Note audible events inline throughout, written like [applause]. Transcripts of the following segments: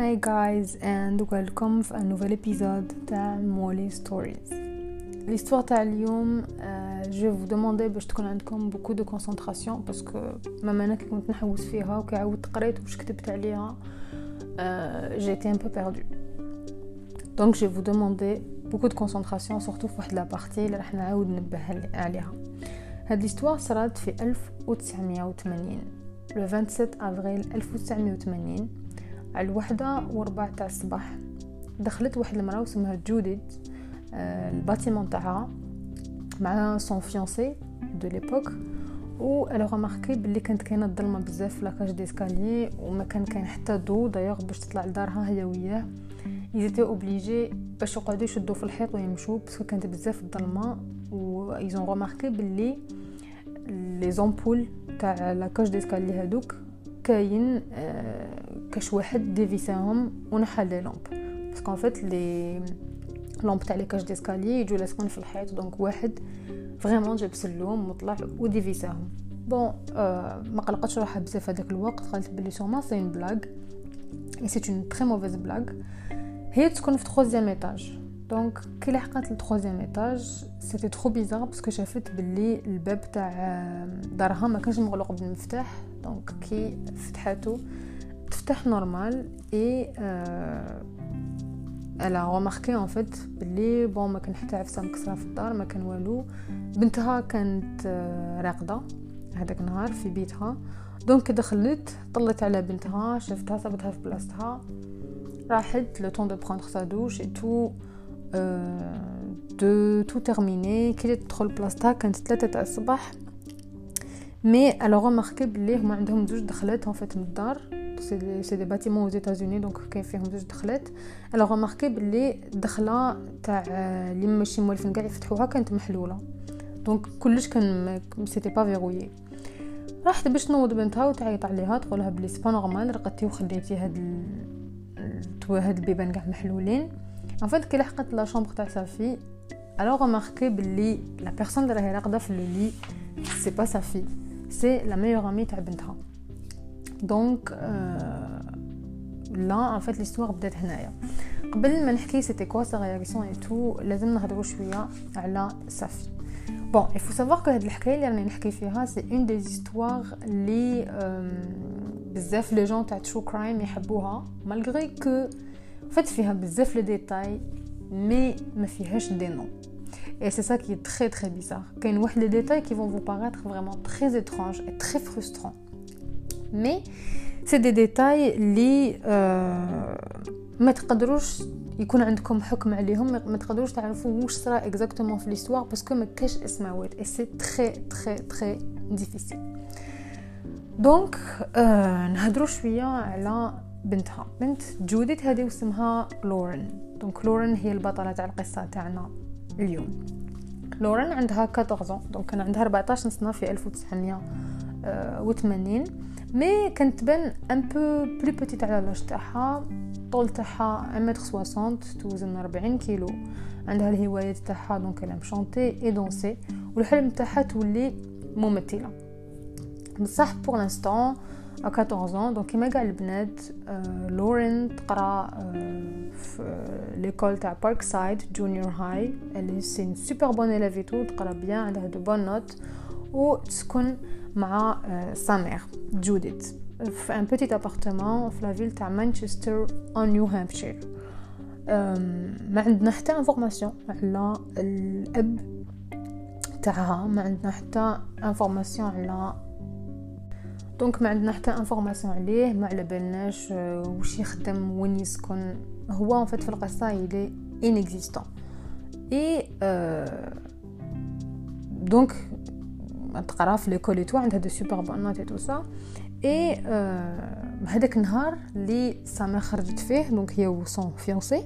Hi guys and welcome في un nouvel épisode تاع Molly Stories l'histoire تاع اليوم euh, je vais vous demander باش تكون عندكم beaucoup de concentration parce que مام انا كي كنت نحوس فيها وكي عاودت قريت واش كتبت عليها euh, j'ai été un peu perdue donc je vais vous demander beaucoup de concentration surtout في واحد لا بارتي اللي راح نعاود نبه عليها هاد l'histoire صرات في 1980 le 27 افريل 1980 على الوحدة وربع تاع الصباح. دخلت واحد المرأة اسمها جوديت آه، ال bâtiment تاعها مع son fiancé de l'époque et elle a remarqué بلي كانت كاينة الظلمه بزاف في la cage d'escalier وما كان كاين حتى ضو دايوغ باش تطلع لدارها هي وياه ils étaient obligés باش يقعدوا يشدوا في الحيط ويمشوا parce que كانت بزاف الظلمه و ils ont remarqué بلي les ampoules تاع la cage d'escalier هادوك كاين آه كاش واحد dévissa هم ونحى les lampes parce que en fait les lampes تاع les cages d'escalier يجوا لاسكون في الحيط donc واحد vraiment جاب سلوم وطلع و dévissa هم. Bon آه ما قلقتش روحها بزاف هذاك الوقت قالت بلي ça c'est une blague et c'est une très mauvaise blague هي تسكن في troisième étage donc كي لحقت ل troisième étage c'était trop bizarre parce que شافت بلي الباب تاع دارها ما كانش مغلق بالمفتاح donc كي فتحاتو تفتح normal et elle a remarqué en fait بلي bon ما كان حتى عفسة مكسرة في الدار ما كان والو. بنتها كانت راقدة هذاك النهار في بيتها. donc دخلت طلت على بنتها شفتها صابتها في بلاصتها. راحت le temps de prendre sa douche et tout de tout terminer كي تدخل بلاصتها كانت ثلاثة تاع الصباح. mais elle a remarqué بلي هما عندهم زوج دخلات en fait من الدار. c'est des bâtiments aux États-Unis donc كاين فيهم زوج دخلات elle a remarqué بلي دخله تاع اللي ماشي مولفين كاع يفتحوها كانت محلوله دونك كلش كان c'était pas verrouillé راحت باش تنوض بنتها وتعيط عليها تقولها بلي c'est pas normal رقدتي وخليتي هاد ال... هاد البيبان كاع محلولين. en fait كي لحقت la chambre تاع sa fille elle a remarqué بلي la personne اللي راهي راقدة في ال lit c'est pas sa fille c'est la meilleure amie تاع بنتها. donc là en fait l'histoire بدات هنايا قبل ما نحكي c'était quoi sa réaction et tout لازم نهضروا شوية على sa fille bon faut savoir que هاد الحكاية اللي راني نحكي فيها c'est une des histoires لي بزاف les gens تاع true crime يحبوها malgré que فات فيها بزاف les détails mais ما فيهاش des noms Et c'est ça qui est très très bizarre. Qu'il y a des détails qui vont vous paraître vraiment très étranges et. mais c'est des détails لي ما تقدروش يكون عندكم حكم عليهم. ما تقدروش تعرفوا واش صرا exactement في l'histoire parce que ما كاش اسماوات et c'est très très très difficile donc نهضروا شوية على بنتها. بنت جوديت هذه واسمها لورن. donc لورن هي البطلة تاع القصة تاعنا اليوم. لورن عندها 14 donc كان عندها 14 سنة في 1980 mais كانت تبان un peu plus petite على l'âge تاعها طول تاعها 1 متر 60 توزن 40 كيلو. عندها الهوايات تاعها donc à chanter et danser والحلم تاعها تولي ممثلة. بصح بور لانستون ا 14 دونك كيما كاع البنات آه لورين تقرا آه في ليكول تاع بارك سايد جونيور هاي اللي سي سوبر بون اليفيتو تقرا بيان عندها دو بون نوت وتسكن مع سا مير جوديت في ان بوتيت ابارتمون في لا فيل تاع مانشستر اون نيو هامبشير ما عندنا حتى انفورماسيون على الاب تاعها ما عندنا حتى انفورماسيون على دونك ما عندنا حتى انفورماسيون عليه ما على بالناش واش يخدم وين يسكن هو ان فيت في القصه يلي انيكزيستون اي دونك تقرا في ليكول اي تو عندها دو سوبر بون نوت اي تو سا اي هذاك النهار اللي سامير خرجت فيه دونك هي و سون فيونسي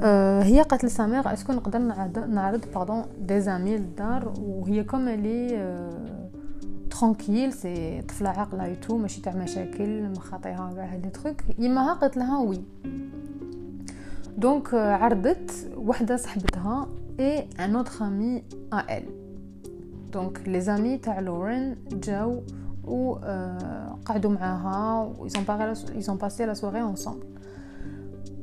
آه هي قالت ل sa mère est-ce que نقدر نعرض pardon des amis للدار؟ وهي comme elle est tranquille c'est طفلة عاقلة et tout ماشي تاع مشاكل مخاطيها كاع هاد trucs يماها قالت لها oui donc عرضت وحدة صاحبتها اي ان اوتر امي ا ال دونك لي زامي تاع لورين جاو و قعدوا معاها و ils ont ils ont passé la soirée ensemble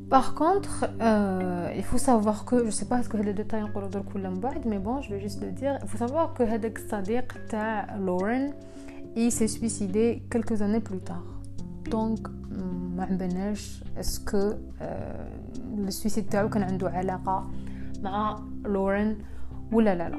Par contre, euh, il faut savoir que, je sais pas ce que les détails نقولوا درك ولا من بعد, mais bon, je vais juste le dire. Il faut savoir que هذاك الصديق تاع Lauren, il s'est suicidé quelques années plus tard. Donc, ما عمبناش اسكو لو سويسيد تاعو كان عنده علاقه مع لورين ولا لا لا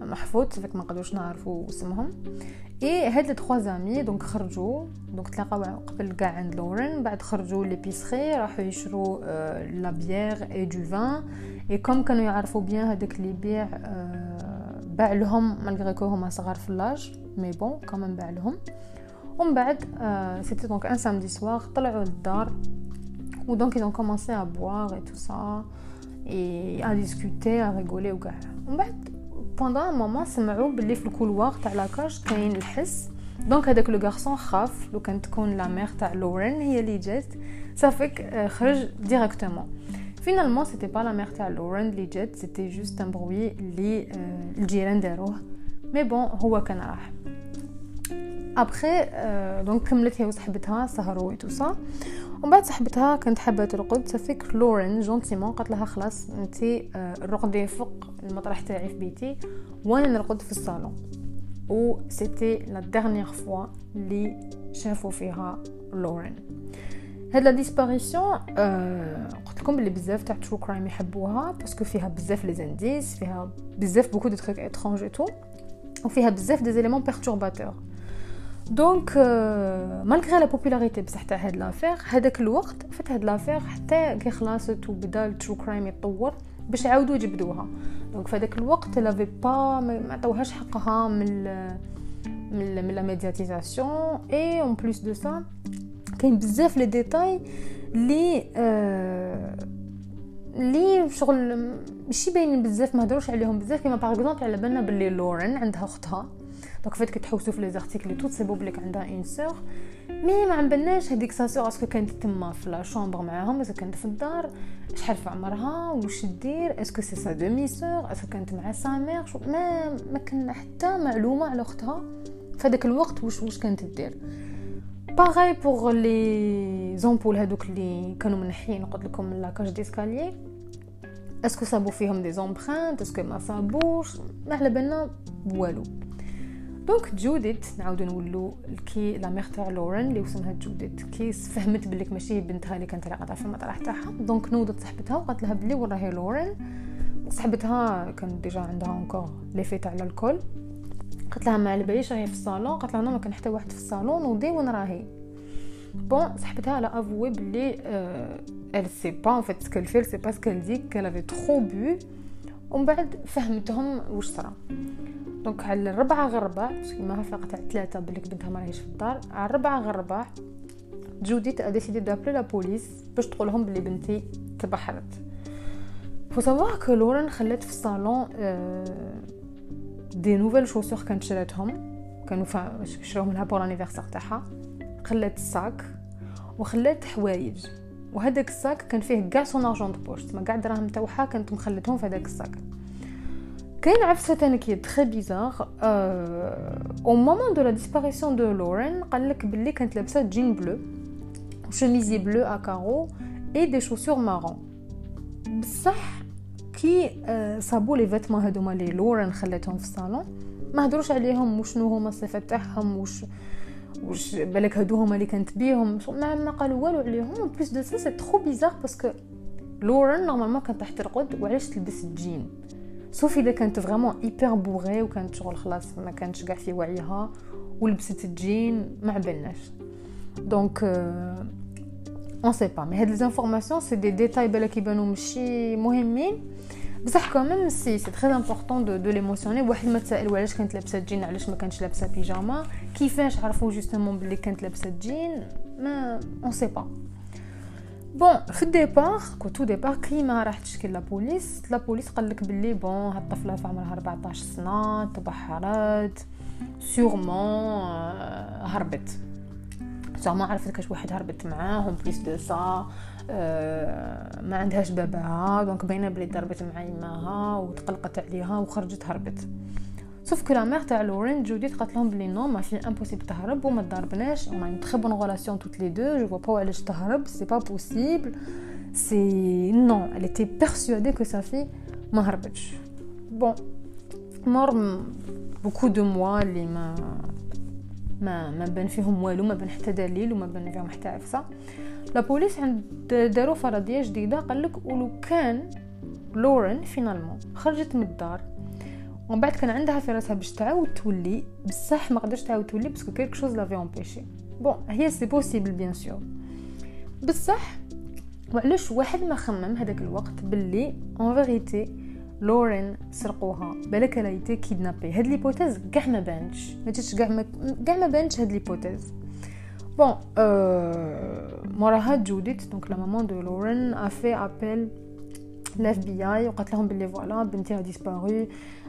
محفوظ فيك ما نقدروش نعرفوا اسمهم. et هاد les amis donc خرجوا donc تلاقاو قبل كاع عند لورين. بعد خرجوا l'épicerie راحوا يشرو آه la bière et du vin. et comme كانوا يعرفوا bien هذاك اللي يبيع آه باع لهم malgré que هما صغار في l'âge mais bon quand même باع لهم ومن بعد c'était donc un samedi soir طلعوا للدار. و donc ils ont commencé à boire et tout ça et à discuter à rigoler وكاع ومن بعد pendant un moment سمعوا باللي في ال couloir تاع la cage كاين الحس donc هذاك le garçon خاف لو كان تكون la mère تاع لورين هي اللي جات ça fait que خرج directement finalement c'était pas la mère تاع لورين اللي جات c'était juste un bruit اللي الجيران داروه mais bon هو كان راح après donc كملت هي وصاحبتها سهروا tout ça ومن بعد صاحبتها كانت حابة ترقد ça fait que لورين gentiment قالت لها خلاص انت رقدي فوق المطرح تاعي في بيتي وأنا نرقد في الصالون. و c'était la dernière fois اللي شافوا فيها لورين. هاد la disparition آه قلت لكم بلي بزاف تاع true crime يحبوها parce que فيها بزاف les indices فيها بزاف beaucoup de trucs étranges tout وفيها بزاف des éléments perturbateurs donc malgré la popularité بصح تاع هاد l'affaire هذاك الوقت فات هاد l'affaire حتى كي خلاصت وبدا ال true crime يتطور باش يعاودوا يجبدوها. donc في هذاك الوقت elle avait pas ما حقها من من من la médiatisation et en plus de ça كاين بزاف لي ديتاي لي لي شغل ماشي باينين بزاف ما هضروش عليهم بزاف كيما par exemple على بالنا بلي لورين عندها أختها. donc en fait كي تحوسوا في les articles tout تصيبو بلي عندها une sœur mais ما عمبناش هذيك sa sœur est-ce que كانت تما في la chambre معاهم اذا كانت في الدار شحال في عمرها واش دير est-ce que c'est sa demi-sœur est-ce que كانت مع sa mère ما ما كان حتى معلومه على اختها في هذاك الوقت واش واش كانت دير pareil pour les ampoules هذوك اللي كانوا منحين قلت لكم من la cage d'escalier est-ce que صابو فيهم des empreintes est-ce que ما صابوش ما على بالنا والو donc جوديت نعاودو نولو كي la mère تاع لورين اللي اسمها جوديت كي فهمت بلي ماشي بنتها اللي كانت راقدة في المطرح تاعها. donc نوضت صاحبتها وقالت لها بلي وراهي لورين. صاحبتها كانت déjà عندها encore l'effet تاع l'alcool قالت لها ما على باليش راهي في الصالون. قالت لها ما كان حتى واحد في الصالون ودي وين راهي؟ bon صاحبتها elle avoue بلي elle sait pas en fait ce qu'elle fait elle sait pas ce qu'elle ومن بعد فهمتهم واش صرا. donc على الربعة غير الربع كيما فاقت على ثلاثة بلي بنتها ما راهيش في الدار. على الربعة غير الربع جوديت décide d'appeler la police باش تقولهم بلي بنتي تبحرت. faut savoir que لورين خلات في الصالون des nouvelles chaussures كانت شراتهم. كانوا شراوهم لها pour l'anniversaire تاعها. خلات ال sac وخلات حوايج. وهذاك الساك كان فيه كاع سون ارجون دو بوش تما كاع دراهم تاعها كانت مخلتهم في هذاك الساك كاين عفسه ثاني كي تري بيزار او مومون دو لا ديسباريسيون دو لورين قال لك بلي كانت لابسه جين بلو شميزي بلو ا كارو اي دي شوسور مارون بصح كي صابوا لي فيتمون هذوما لي لورين خلاتهم في الصالون ما هدروش عليهم وشنو هما الصفات تاعهم وش واش بالك هادو هما اللي كانت بيهم ما ما قالوا والو عليهم بليس دو سا سي ترو بيزار باسكو لورين نورمالمون كانت راح ترقد وعلاش تلبس الجين سوف اذا كانت فريمون ايبر بوغي وكانت شغل خلاص ما كانتش كاع في وعيها ولبست الجين ما عبالناش دونك اون سي با مي هاد لي انفورماسيون سي دي ديتاي بالك يبانو ماشي مهمين بصح كوميم سي سي تري امبورطون دو دو ليموسيوني واحد ما تسائل علاش كانت لابسه جين علاش ما كانتش لابسه بيجاما كيفاش عرفوا جوستومون بلي كانت لابسه جين ما اون سي با bon في ال départ au départ كي ما راح تشكي la police. la police قال لك بلي bon هاد الطفلة في عمرها 14 سنة تبحرت sûrement هربت. زعما عرفت كاش واحد هربت معاه plus de ça ما عندهاش باباها donc باينة بلي ضربت مع يماها وتقلقت عليها وخرجت هربت. سوف كو لا مير تاع لورين جوديت قالت لهم بلي نو ما في امبوسيبل تهرب وما ضربناش اون اون تري بون غولاسيون توت لي دو جو فوا با علاش تهرب سي با بوسيبل سي نو elle était persuadée que sa fille ما هربتش بون مور بوكو دو موا اللي ما ما ما بان فيهم والو ما بان حتى دليل وما بان فيهم حتى عفسه لا بوليس عند داروا فرضيه جديده قال لك ولو كان لورين فينالمون خرجت من الدار ومن بعد كان عندها في راسها باش تعاود تولي بصح ما قدرش تعاود تولي parce que quelque chose l'avait empêchée. Bon هي c'est possible bien sûr بصح وعلاش واحد ما خمم هذاك الوقت باللي en vérité لورين سرقوها؟ بالك elle a été kidnappée هاد l'hypothèse كاع ما بانش ما جاتش كاع ما كاع ما بانش هاد l'hypothèse bon موراها جوديت donc la maman de لورين a fait appel لاف بي اي وقالت لهم باللي فوالا بنتي ها ديسبارو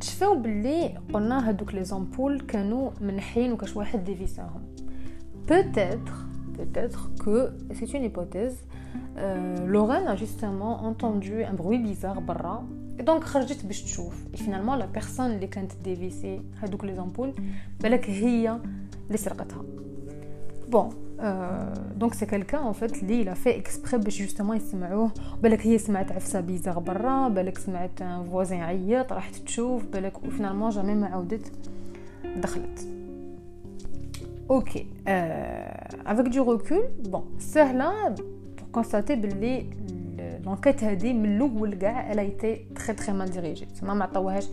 تشفاو باللي قلنا هادوك لي زامبول كانوا منحين وكاش واحد ديفيساهم peut-être peut-être que c'est une hypothèse euh, Lorraine a justement entendu un bruit bizarre برا دونك خرجت باش تشوف فينالمون لا بيرسون اللي كانت ديفيسي هادوك لي زامبول بالك هي اللي سرقتها بون donc c'est quelqu'un en fait اللي l'a fait exprès باش justement يسمعوه بالك هي سمعت عفسه bizarre برا بالك سمعت voisin يعيط راحت تشوف بالك و finalement jamais ما عاودت دخلت OK avec du recul bon سهله constater باللي l'enquête هذه من الأول كاع elle a été très très mal dirigée ما عطاوهاش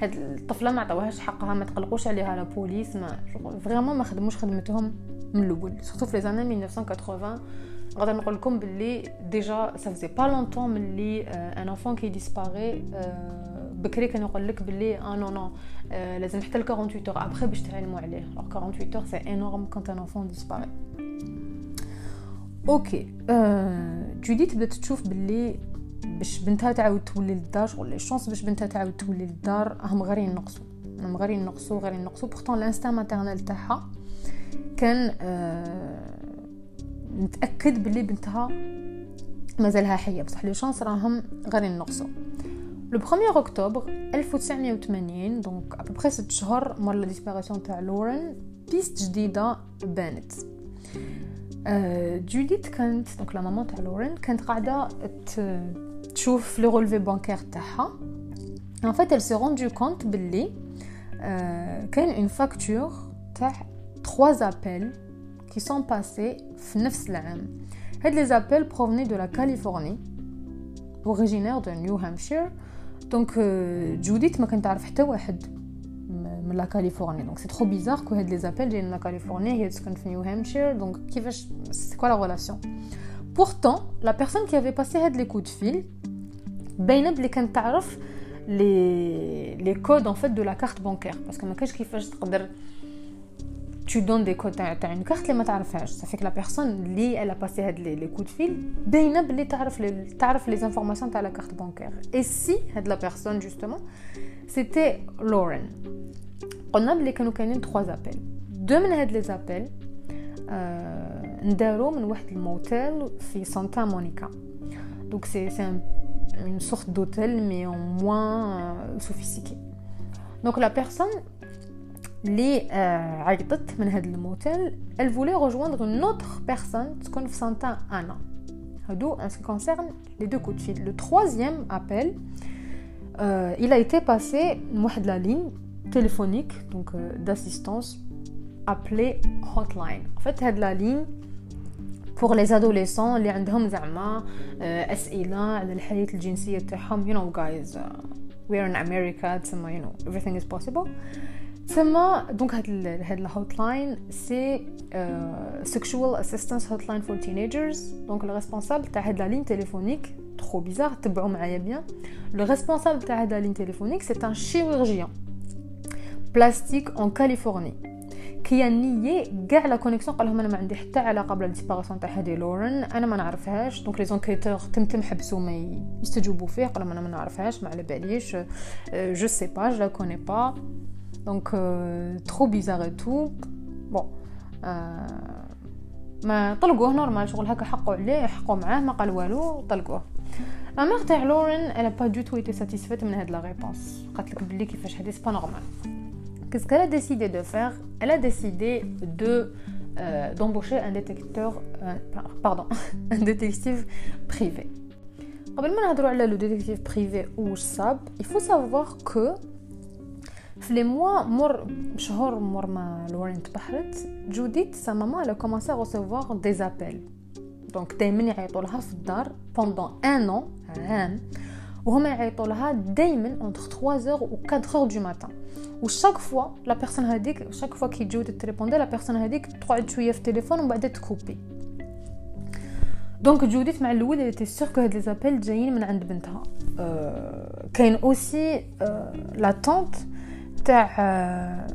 هاد الطفله ما عطاوهاش حقها ما تقلقوش عليها la police ما vraiment ما خدموش خدمتهم من الأول. surtout في les années 1980 نقدر نقول لكم باللي déjà ça faisait pas longtemps mais un enfant qui disparaît بكري كان يقول لك باللي آه non non لازم حتى ل 48 heures après باش تعلموا عليه 48 heures c'est énorme quand un enfant disparaît OK جوديت بدات تشوف باللي باش بنتها تعاود تولي للدار شغل les chances باش بنتها تعاود تولي للدار هم غير ينقصوا. هم غير ينقصوا غير ينقصوا. pourtant l'instinct maternel تاعها كان متاكد باللي بنتها مازالها حية. بصح les chances راهم غير ينقصوا le 1 اكتوبر 1980 donc à peu près 6 شهور مور la disparition تاع لورين piste جديده بانت جوديت كانت donc la maman تاع لورين كانت قاعدة تشوف les relevés bancaires تاعها en fait elle s'est rendu compte باللي كاين اون فاكتور تاع 3 appels qui sont passés في نفس العام هاد لي زابيل بروفني دو لا كاليفورني اوريجينير دو نيو هامشير دونك جوديت ما كانت تعرف حتى واحد من لا كاليفورنيا دونك سي ترو بيزار كو هاد لي زابيل جايين من لا كاليفورنيا هي تسكن في نيو هامشير دونك كيفاش سي كوا لا ريلاسيون بورتون لا بيرسون كي افي باسي هاد لي كود فيل باينه بلي كانت تعرف لي لي كود ان فيت دو لا كارت بانكير باسكو ما كاينش كيفاش تقدر tu donnes des codes تاع une carte اللي ما تعرفهاش ça fait que la personne اللي elle a passé هاد لي كود فيل باينه بلي تعرف لي تعرف لي انفورماسيون تاع لا كارت بانكير اي سي هاد لا بيرسون جوستومون سيتي لورين قلنا بلي كانوا كاينين 3 زابيل دو من هاد لي زابيل آه ندارو من واحد الموتيل في سانتا مونيكا دونك سي سي une sorte d'hôtel mais en moins euh, sophistiqué. Donc la personne اللي عيطت من هاد الموتيل elle voulait rejoindre une autre personne تكون في سانتا انا هادو en ce qui concerne les deux coups de fil le troisième appel euh, il a été passé واحد la ligne téléphonique donc euh, d'assistance appelée hotline en fait هاد la ligne pour les adolescents اللي عندهم زعما اسئله على الحياه الجنسيه تاعهم you know guys we are in America تسمى you know everything is possible تسمى دونك هاد ال هاد الهوت لاين سي sexual assistance hotline for teenagers دونك لو ريسبونسابل تاع هاد لا لين تليفونيك ترو بيزار تبعوا معايا بيان لو ريسبونسابل تاع هاد لا لين تليفونيك سي ان شيروurgien بلاستيك اون كاليفورني كي نيي كاع لا كونيكسيون قال لهم انا ما عندي حتى علاقه بلا ديسباراسيون تاع هادي لورن انا ما نعرفهاش دونك لي زونكيتور تمتم حبسوا ما يستجوبوا فيه قال لهم انا ما نعرفهاش ما على باليش جو سي با جو لا كوني با دونك ترو بيزار اي تو بون ما طلقوه normal شغل هكا حققوا عليه حققوا معاه؟ ما قال والو طلقوه. la mère تاع لورين elle a pas du tout été satisfaite من هاد la réponse قالت لك بلي كيفاش هادي؟ c'est pas normal a décidé de faire Elle a décidé de euh, d'embaucher un détecteur, euh, pardon, [laughs] un détective privé. قبل ما نهضروا على لو ديتيكتيف بريفي واش صاب il faut savoir que في لي موا مور شهور مور ما لورين تبحرت جوديت سا ماما elle a commencé à recevoir des appels دونك دائما يعيطوا لها في الدار بوندون ان ان عام وهما يعيطوا لها دائما entre 3 h و 4 h du matin و chaque فوا لا بيرسون هذيك chaque فوا كي تجاوب تريبوندي لا بيرسون هذيك تقعد شويه في التليفون ومن بعد تكوبي دونك جوديت مع الاول اللي تي سور كو هاد لي زابيل جايين من عند بنتها أه كاين اوسي أه لا طونت تاع أه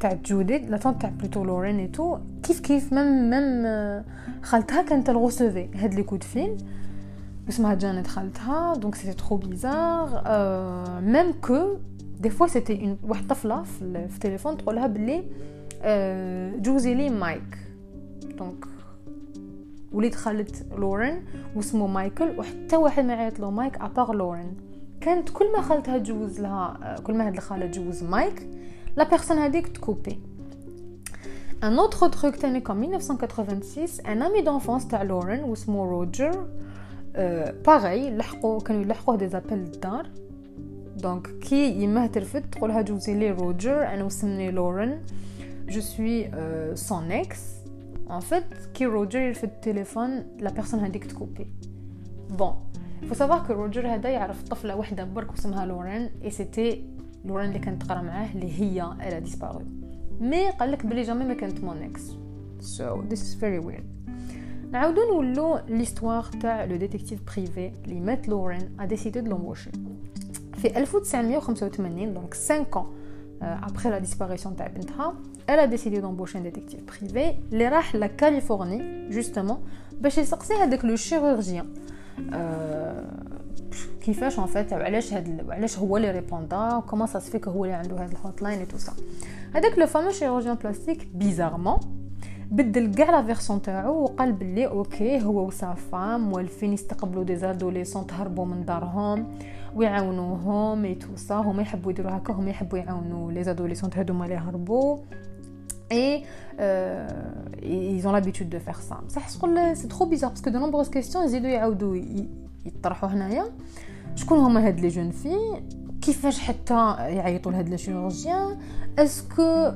تاع جوديت لا طونت تاع بلوتو لورين اي تو كيف كيف ميم ميم خالتها كانت تلغوسوفي هاد لي كود فين اسمها جانيت خالتها donc c'était trop bizarre même que des fois c'était واحد طفلة في التليفون تقولها بلي أه جوزي لي مايك. donc وليد خالت لورين واسمو مايكل وحتى واحد ما يعيط له مايك à part لورين. كانت كل ما خالتها تجوز لها كل ما هاد الخالة تجوز مايك la personne هذيك تكوبي. un autre truc تاني comme 1986 un ami d'enfance تاع لورين واسمو روجر باغي لحقوا كانوا يلحقوه des appels للدار donc كي يماه ترفد تقولها جوزي لي روجر أنا وسمني لورين je suis son ex en fait كي روجر يرفد التليفون la personne هذيك تكوبي bon que روجر هذا يعرف طفله وحده برك واسمها لورين et c'était لورين اللي كانت تقرا معاه اللي هي elle a disparu mais قال لك بلي jamais ما كانت mon ex so this is very weird نعاودو نولو l'histoire تاع le détective privé اللي يمات لورين a décidé de l'embaucher في 1985 donc 5 ans après la disparition تاع بنتها elle a décidé d'embaucher un détective privé اللي راح لكاليفورني justement باش يسقسي هذاك le chirurgien كيفاش en fait علاش هاد علاش هو اللي répond à comment ça se fait que هو اللي عنده هاد ال hotline et tout ça هذاك le fameux chirurgien plastique bizarrement بدل كاع la version تاعو وقال بلي OK هو و sa femme موالفين يستقبلوا des adolescents تهربوا من دارهم ويعاونوهم et tout ça هما يحبوا يديروا هكا هما يحبوا يعاونوا les adolescents هذوما اللي هربوا et euh, ils ont l'habitude de faire ça. شغل c'est trop bizarre parce que de nombreuses questions يزيدوا يعاودوا يطرحوا هنايا شكون هما هاد les jeunes filles كيفاش حتى يعيطوا لهاد les chirurgiens est-ce que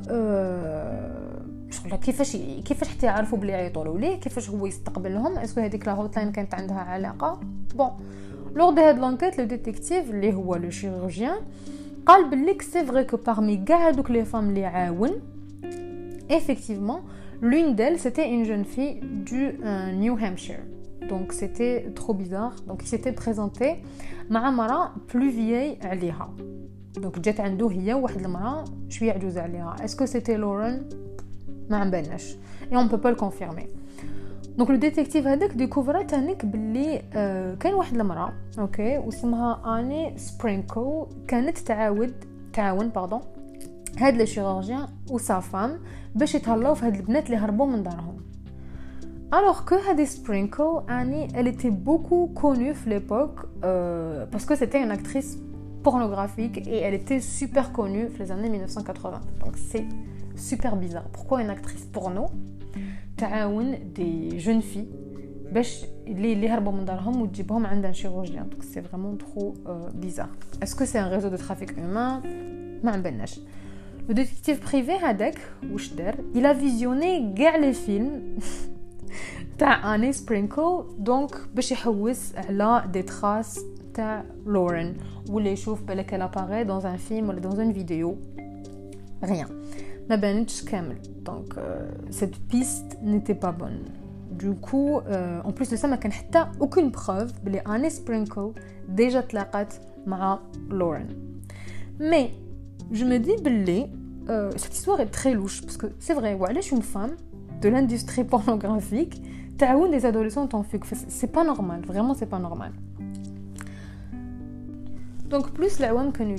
شغل كيفاش كيفاش حتى يعرفوا بلي يعيطوا له ليه كيفاش هو يستقبلهم est-ce que هذيك la hotline كانت عندها علاقة? bon lors de هاد l'enquête le détective اللي هو le chirurgien قال بلي c'est vrai que parmi كاع هادوك les femmes اللي عاون effectivement l'une d'elles c'était une jeune fille du euh, New Hampshire donc c'était trop bizarre donc il s'était présenté مع مرأة plus vieille عليها donc جات عنده هي واحد المرأة شوية عجوزة عليها اسكو سيتي لورين ما عم بالناش et on peut pas le confirmer دونك لو ديتيكتيف هذاك ديكوفرا تانيك باللي آه كاين واحد المراه اوكي واسمها اني سبرينكو كانت تعاود تعاون باردون هاد لي شيروجيان وسا فام باش يتهلاو في هاد البنات اللي هربوا من دارهم الوغ كو هادي سبرينكو اني elle était beaucoup connue في l'époque euh, parce que c'était une actrice pornographique et elle était super connue في les années 1980 donc c'est super bizarre pourquoi une actrice porno تعاون دي جون في باش اللي اللي هربوا من دارهم وتجيبهم عند ان شيروجيان دونك سي فريمون ترو بيزار اسكو سي ان ريزو دو ترافيك هومان ما عم بالناش لو ديتيكتيف بريفي هذاك واش دار الى فيزيوني كاع لي فيلم [laughs] تاع اني سبرينكل دونك باش يحوس على دي تراس تاع لورين ولا يشوف بالك لاباري دون ان فيلم ولا دون ان فيديو rien ما بانتش كامل دونك cette piste n'était pas bonne du coup euh, en plus de ça ما كان حتى aucune preuve بلي اني سبرينكل ديجا تلاقات مع لورين مي je me dis, Blé, euh, cette histoire est très louche, parce que c'est vrai, ouais, là, je suis une femme de l'industrie [laughs] pornographique, où des adolescents en fugue. C'est pas normal, vraiment, c'est pas normal. Donc plus la que nous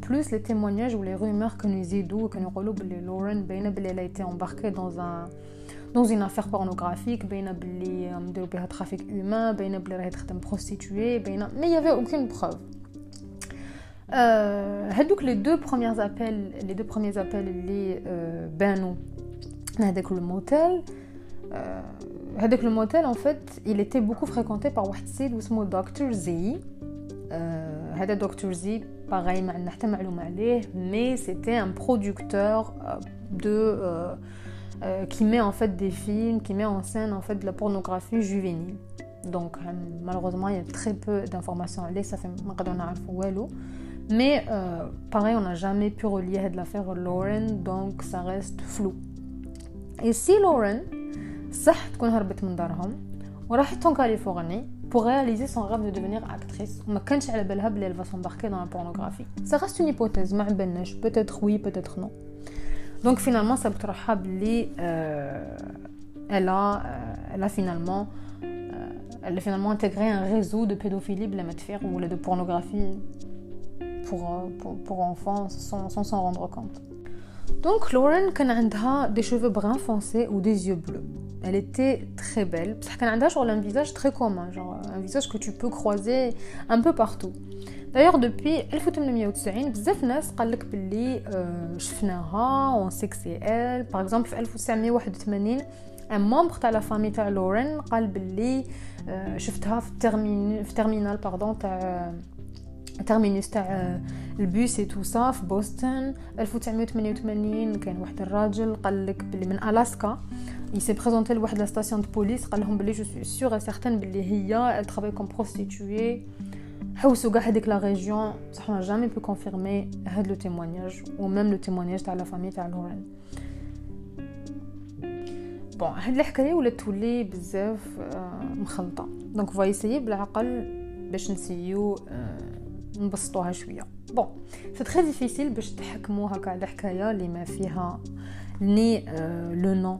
plus les témoignages ou les rumeurs que nous idou que nous relou Lauren Bainable elle a été embarquée dans un dans une affaire pornographique, Bainable euh, de trafic humain, Bainable elle a été prostituée, mais il n'y avait aucune preuve. هذوك les deux premiers appels les deux premiers appels اللي بانوا هذاك الموتيل هذاك الموتيل en fait il était beaucoup fréquenté par واحد السيد اسمه دكتور زي هذا دكتور زي باغي ما عندنا حتى معلومه عليه مي سيتي ان برودكتور دو qui met en fait des films, qui met en scène en fait de la pornographie juvénile. Donc malheureusement il y a très peu d'informations عليه ça fait ما قدرنا نعرفوا والو mais euh, pareil on n'a jamais pu relier هاد l'affaire Lauren donc ça reste flou. Et si Lauren صح تكون هربت من دارهم وراحت en كاليفورني pour réaliser son rêve de devenir actrice ما كانش على بالها بلي elle va s'embarquer dans la pornographie ça reste une hypothèse ما عبالناش peut-être oui peut-être non donc finalement ça بتروحها بلي euh, elle a euh, elle a finalement euh, elle a finalement intégré un réseau de pédophilie بلا ما تفيق ولا de pornographie pour, pour, pour enfants sans s'en sans rendre compte donc Lauren كان عندها des cheveux bruns foncés ou des yeux bleus elle était très belle بصح كان عندها genre un visage très commun genre un visage que tu peux croiser un peu partout d'ailleurs depuis 1890 بزاف ناس قال لك باللي شفناها on sait que c'est elle par exemple في 1981 un membre تاع لا فامي تاع لورين قال باللي شفتها في الترمين في pardon تاع تاع ال bus et tout ça في بوسطن 1988 كان واحد الراجل قال لك بلي من ألاسكا il s'est présenté لواحد la station de police قال لهم بلي je suis sûr certain بلي هي elle travaille comme prostituée حوسوا كاع هذيك la région بصح ما jamais pu confirmer هاد le témoignage و même le témoignage تاع la famille تاع لورين. Bon هاد الحكاية ولات تولي بزاف مخلطة. Donc vais essayer بالعقل باش نسيو نبسطوها شوية. Bon c'est très difficile باش تحكموا هكا الحكاية اللي ما فيها ni le nom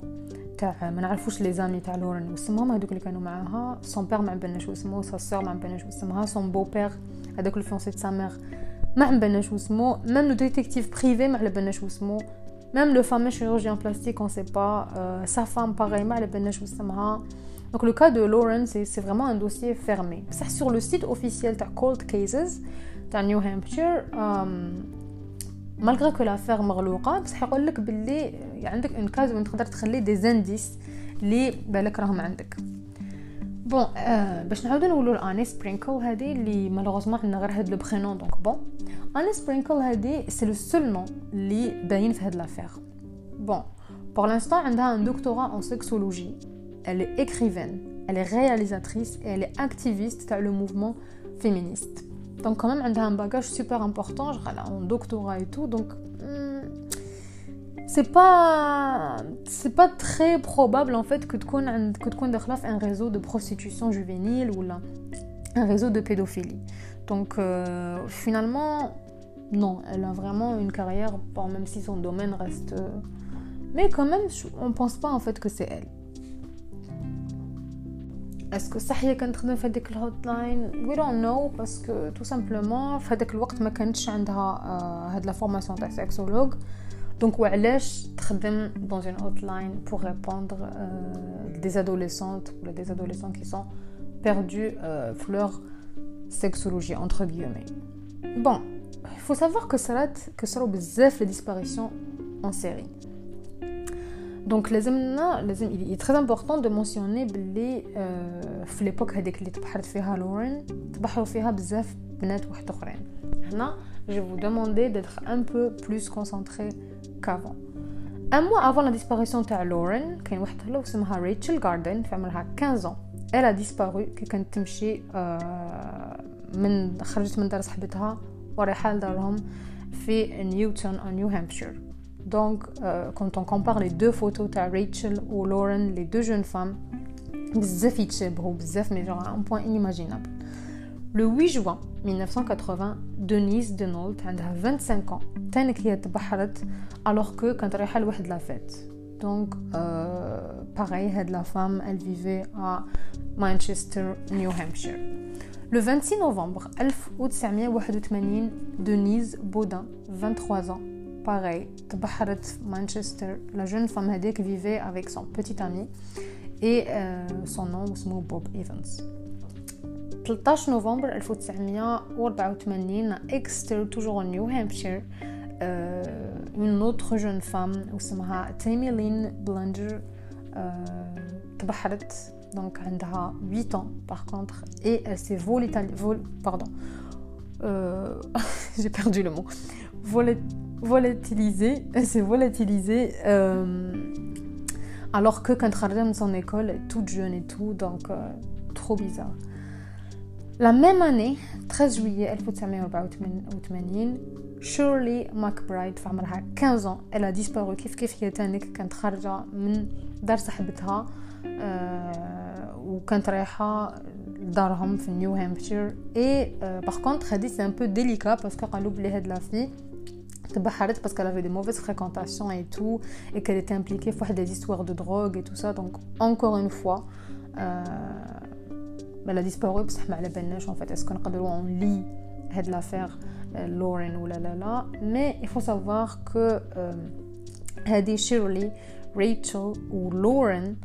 تاع ما نعرفوش les amis تاع لورين واسمهم هذوك اللي كانوا معاها. son père ما عبالناش واسمو sa sœur ما عبالناش واسمها son beau-père هذاك ال fiancé تاع mère ما عبالناش واسمو même le détective privé ما عبالناش واسمو ميم لو فامو شيروجيان بلاستيك اون سي با سا فام باغي ما عبالناش واسمها Donc le cas de Lauren, c'est vraiment un dossier fermé. Ça, sur le site officiel de Cold Cases de New Hampshire, مالغري كو لافير مغلوقه بصح يقول لك باللي عندك اون كاز وين تقدر تخلي دي زانديس اللي بالك راهم عندك بون آه باش نعاودو نقولوا اني سبرينكل هذه اللي مالوغوزمون عندنا غير هاد لو برينون دونك بون اني سبرينكل هذه سي لو سول نون اللي باين في هاد لافير بون pour l'instant عندها un doctorat en sexologie elle est écrivaine elle est réalisatrice et elle est activiste تاع le mouvement féministe donc quand même عندها un bagage super important genre elle a un doctorat et tout donc hmm, c'est pas c'est pas très probable en fait que تكون عند que تكون داخله في un réseau de prostitution juvénile ou là un réseau de pédophilie donc euh, finalement non elle a vraiment une carrière bon, même si son domaine reste mais quand même on pense pas en fait que c'est elle اسكو صح هي كانت تخدم في هذيك الهوت لاين وي دونت نو باسكو تو سامبلومون في هذاك الوقت ما كانتش عندها هاد لا فورماسيون تاع سيكسولوج دونك وعلاش تخدم دون اون هوت لاين بور ريبوندر دي ادوليسونت ولا دي ادوليسونت كي سون perdus euh, في leur sexologie entre guillemets bon il faut savoir que صرات que صراو بزاف لي ديسباريسيون en série دونك لازمنا لازم il est très important de mentionner بلي في ليبوك هذيك اللي تبحرت فيها لورين تبحروا فيها بزاف بنات واحد اخرين هنا je vous demander d'être un peu plus concentré qu'avant ان موا افون لا ديسباريسيون تاع لورين كاين وحده لو اسمها ريتشل جاردن في عمرها 15 elle a disparu كي كانت تمشي من خرجت من دار صاحبتها ورايحه لدارهم في نيوتن ان نيو هامبشير Donc, euh, quand on compare les deux photos, tu as Rachel ou Lauren, les deux jeunes femmes, mais genre à un point inimaginable. Le 8 juin 1980, Denise Denault a 25 ans. alors que quand elle est de la fête. Donc, euh, pareil, la femme, elle vivait à Manchester, New Hampshire. Le 26 novembre 1981, Denise Baudin, 23 ans, pareil, Manchester. La jeune femme Hadek vivait avec son petit ami et euh, son nom se Bob Evans. 13 novembre 1984 à Exeter, toujours au New Hampshire, euh, une autre jeune femme, Tammy Lynn Blunder, euh, donc elle a 8 ans par contre, et elle s'est volée, pardon, euh, [laughs] j'ai perdu le mot, volée volatilisée elle s'est volatilisée euh, alors que quand elle de son école elle est toute jeune et tout donc euh, trop bizarre la même année 13 juillet 1984 Shirley McBride في عمرها 15 ans elle a disparu كيف كيف هي تانيك كانت خارجة من دار صاحبتها وكانت رايحه لدارهم في نيو هامبشير اي باغ كونطخ هادي سي ان بو ديليكا باسكو قالوا بلي هاد لا في تبحرت parce qu'elle avait des mauvaises fréquentations et tout et qu'elle était impliquée في des histoires de drogue et tout ça donc encore une fois euh, elle a disparu بصح ما على بالناش en fait est-ce qu'on نقدروا on lit هاد l'affaire لورين ولا لا لا mais il faut savoir que euh, هادي شيرلي ريتشل ولورين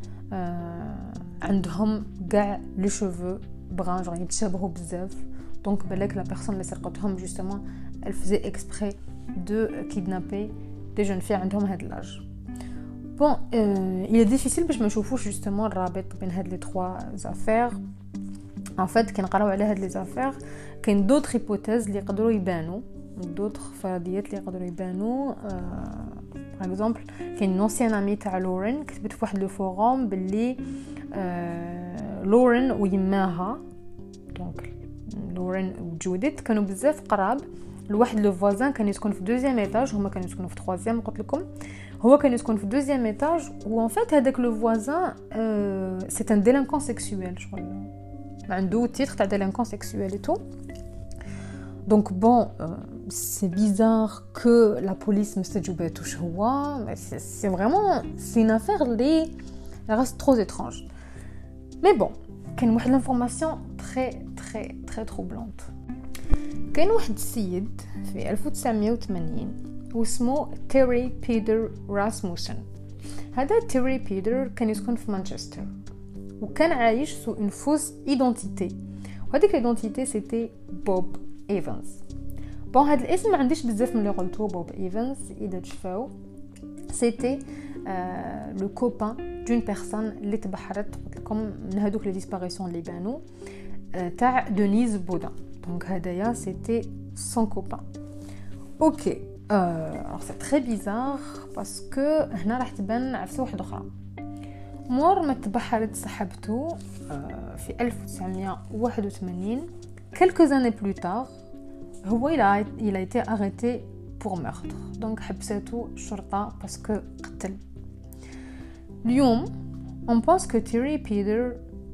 عندهم كاع لي شوفو بران جون يتشابهوا بزاف دونك بالك لا بيرسون اللي سرقتهم جوستومون elle faisait exprès de kidnapper des jeunes filles عندهم هاد لاج بون euh, il est difficile باش ما نشوفوش جوستومون الرابط بين هاد لي تخوا زافير ان فيت كي نقراو على هاد لي زافير كاين دوطخ هيبوتيز اللي يقدروا يبانوا دوطخ فرضيات اللي يقدروا يبانوا باغ اكزومبل كاين نونسيان امي تاع لورين كتبت في واحد لو فوروم باللي آه لورين ويماها دونك لورين وجوديت كانوا بزاف قراب لواحد لو فوازان كان يسكن في دوزيام ايطاج هما كانوا يسكنوا في تخوازيام قلت لكم هو كان يسكن في دوزيام ايطاج و فات هذاك لو فوازان سي ان ديلانكون سيكسويل شغل عنده تيتر تاع ديلانكون سيكسويل اي تو دونك بون c'est bizarre que la police me touche mais c'est vraiment c'est une affaire qui reste trop étrange mais bon كاين واحد l'information très très très troublante كاين واحد السيد في 1980 واسمه تيري بيتر راسموسن. هذا تيري بيتر كان يسكن في مانشستر وكان عايش sous une fausse identité وهذيك ال identité c'était بوب ايفانز bon هاد الاسم ما عنديش بزاف من اللي قلتو بوب ايفنز إذا تشفاو. c'était le copain d'une personne اللي تبحرت قلت لكم من هادوك les disparitions اللي بانو تاع دونيز بودا دونك هدايا سيتي سون كوبان اوكي الوغ سي تري بيزار باسكو هنا راح تبان عفسه واحده اخرى مور ما تبحرت صاحبته في 1981 quelques années plus tard هو il a, il a été arrêté pour meurtre donc حبسته الشرطة باسكو قتل اليوم on pense que Terry Peter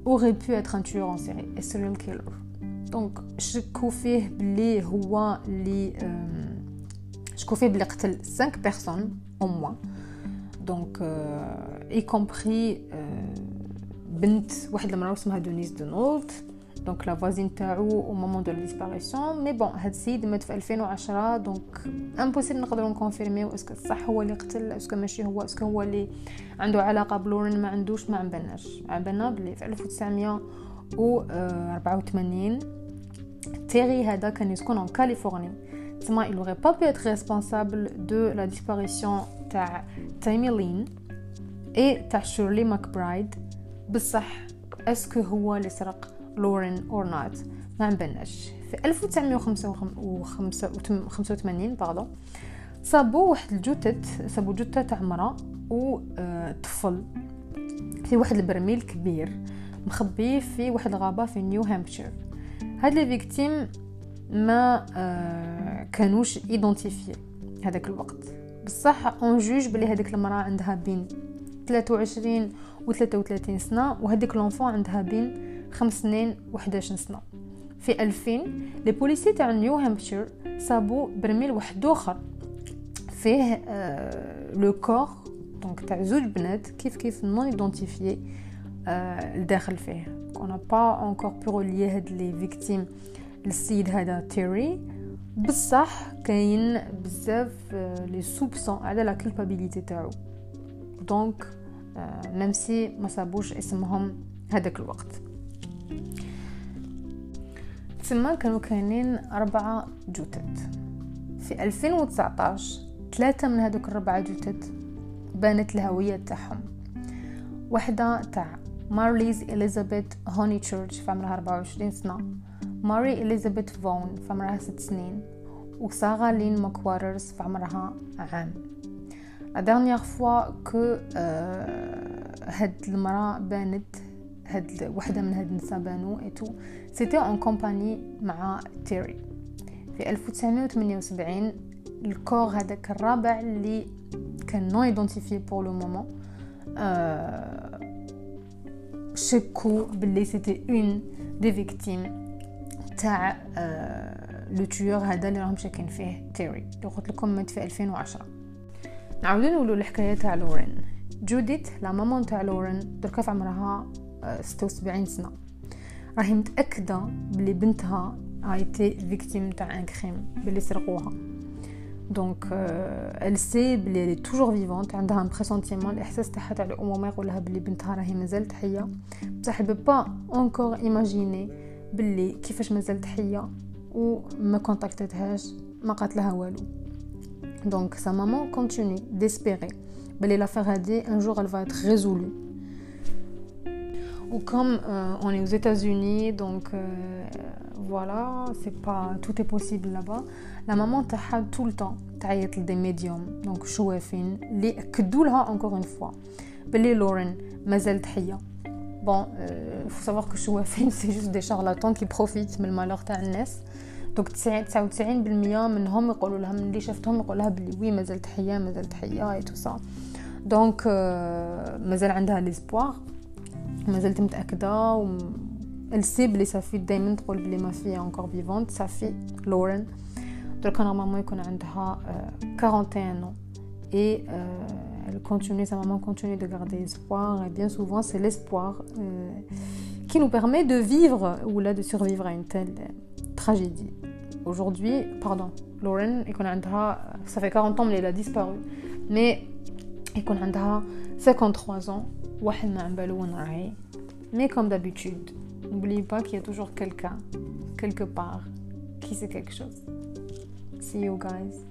aurait pu être un tueur en série un serial killer donc شكو فيه بلي هو اللي شكو فيه بلي قتل 5 personnes au moins donc euh, y compris euh, بنت واحد المراه اسمها دونيس دونولد. donc la voisine تاعو au moment de disparition mais bon هاد السيد مات في 2010 donc impossible نقدروا نكونفيرميو est-ce que صح هو اللي قتل est-ce que ماشي هو est-ce que هو اللي عنده علاقة بلورين ما عندوش ما عبناش عبنا بلي في 1984 تيري هذا كان يسكن ان كاليفورني تما il aurait pas pu être responsable de la تاع تايمي لين اي تاع شيرلي ماكبرايد بصح اسكو هو اللي سرق لورين اور نوت ما نبناش في 1985 باردون صابوا واحد الجثث صابوا جثه تاع مرا وطفل في واحد البرميل كبير مخبي في واحد الغابه في نيو هامبشير هاد les victimes ما آه كانوش identifiées هذاك الوقت. بصح on juge بلي هذيك المرأة عندها بين 23 و 33 سنة وهذيك l'enfant عندها بين 5 سنين و 11 سنة. في 2000 les policiers تاع نيو هامبشير صابوا برميل واحد آخر. فيه le corps donc تاع زوج بنات كيف كيف non identifiées آه الداخل فيه. qu'on n'a pas encore pu relier هاد les victimes للسيد هذا تيري بصح كاين بزاف les soupçons على la culpabilité تاعو donc même si ما صابوش اسمهم هذاك الوقت تما كانوا كاينين أربعة جثث في 2019 ثلاثة من هذوك الربعة جثث بانت الهوية تاعهم واحدة تاع مارليز إليزابيث هوني تشيرش في عمرها 24 سنة ماري إليزابيث فون في عمرها 6 سنين وسارة لين ماكواررز في عمرها عام la dernière fois que هاد المرأة بانت هاد وحده من هاد النساء بانو et tout c'était en compagnie مع تيري في 1978 ال corps هذاك الرابع اللي كان non identifié pour le moment شكو باللي c'était une des victimes تاع le tueur هذا اللي راهم شاكين فيه تيري. اللي قلت لكم مات في 2010 نعاودو نقولوا الحكاية تاع لورين. جوديت la maman تاع لورين دركا في عمرها 76 سنة. راهي متأكدة بلي بنتها été victime تاع un crime بلي سرقوها. دونك ال سي بلي لي توجور فيفونت عندها ان بريسونتيمون الاحساس تاعها تاع الامومه يقول لها بلي بنتها راهي مازالت حيه بصح با اونكور ايماجيني بلي كيفاش مازالت حيه وما كونتاكتتهاش ما قالت لها والو دونك sa maman continue d'espérer بلي l'affaire هادي un jour elle va être résolue ou comme euh, on est aux États-Unis donc euh, voilà c'est pas tout est possible là-bas la maman تاعها tout le temps تعيط لدي ميديوم دونك شوافين اللي اكدوا لها encore une fois بلي لورين مازالت حيه بون il faut savoir que شوافين [laughs] c'est juste des charlatans qui profitent من المالور تاع الناس دونك 99% منهم يقولوا لها من اللي شفتهم يقول لها بلي وي مازالت حيه مازالت حيه اي تو سا دونك مازال عندها ليسبوار مازالت متاكده و السي بلي صافي دائما تقول بلي ما في انكور فيفونت صافي لورين دركا نورمالمون يكون عندها 41 ans et euh, elle continue, sa maman continue de garder espoir et bien souvent c'est l'espoir euh, qui nous permet de vivre ou là de survivre à une telle tragédie. Aujourd'hui, pardon, Lauren, ça fait 40 ans qu'elle a disparu, mais elle a 53 ans, mais comme d'habitude, n'oubliez pas qu'il y a toujours quelqu'un, quelque part, qui sait quelque chose. See you guys.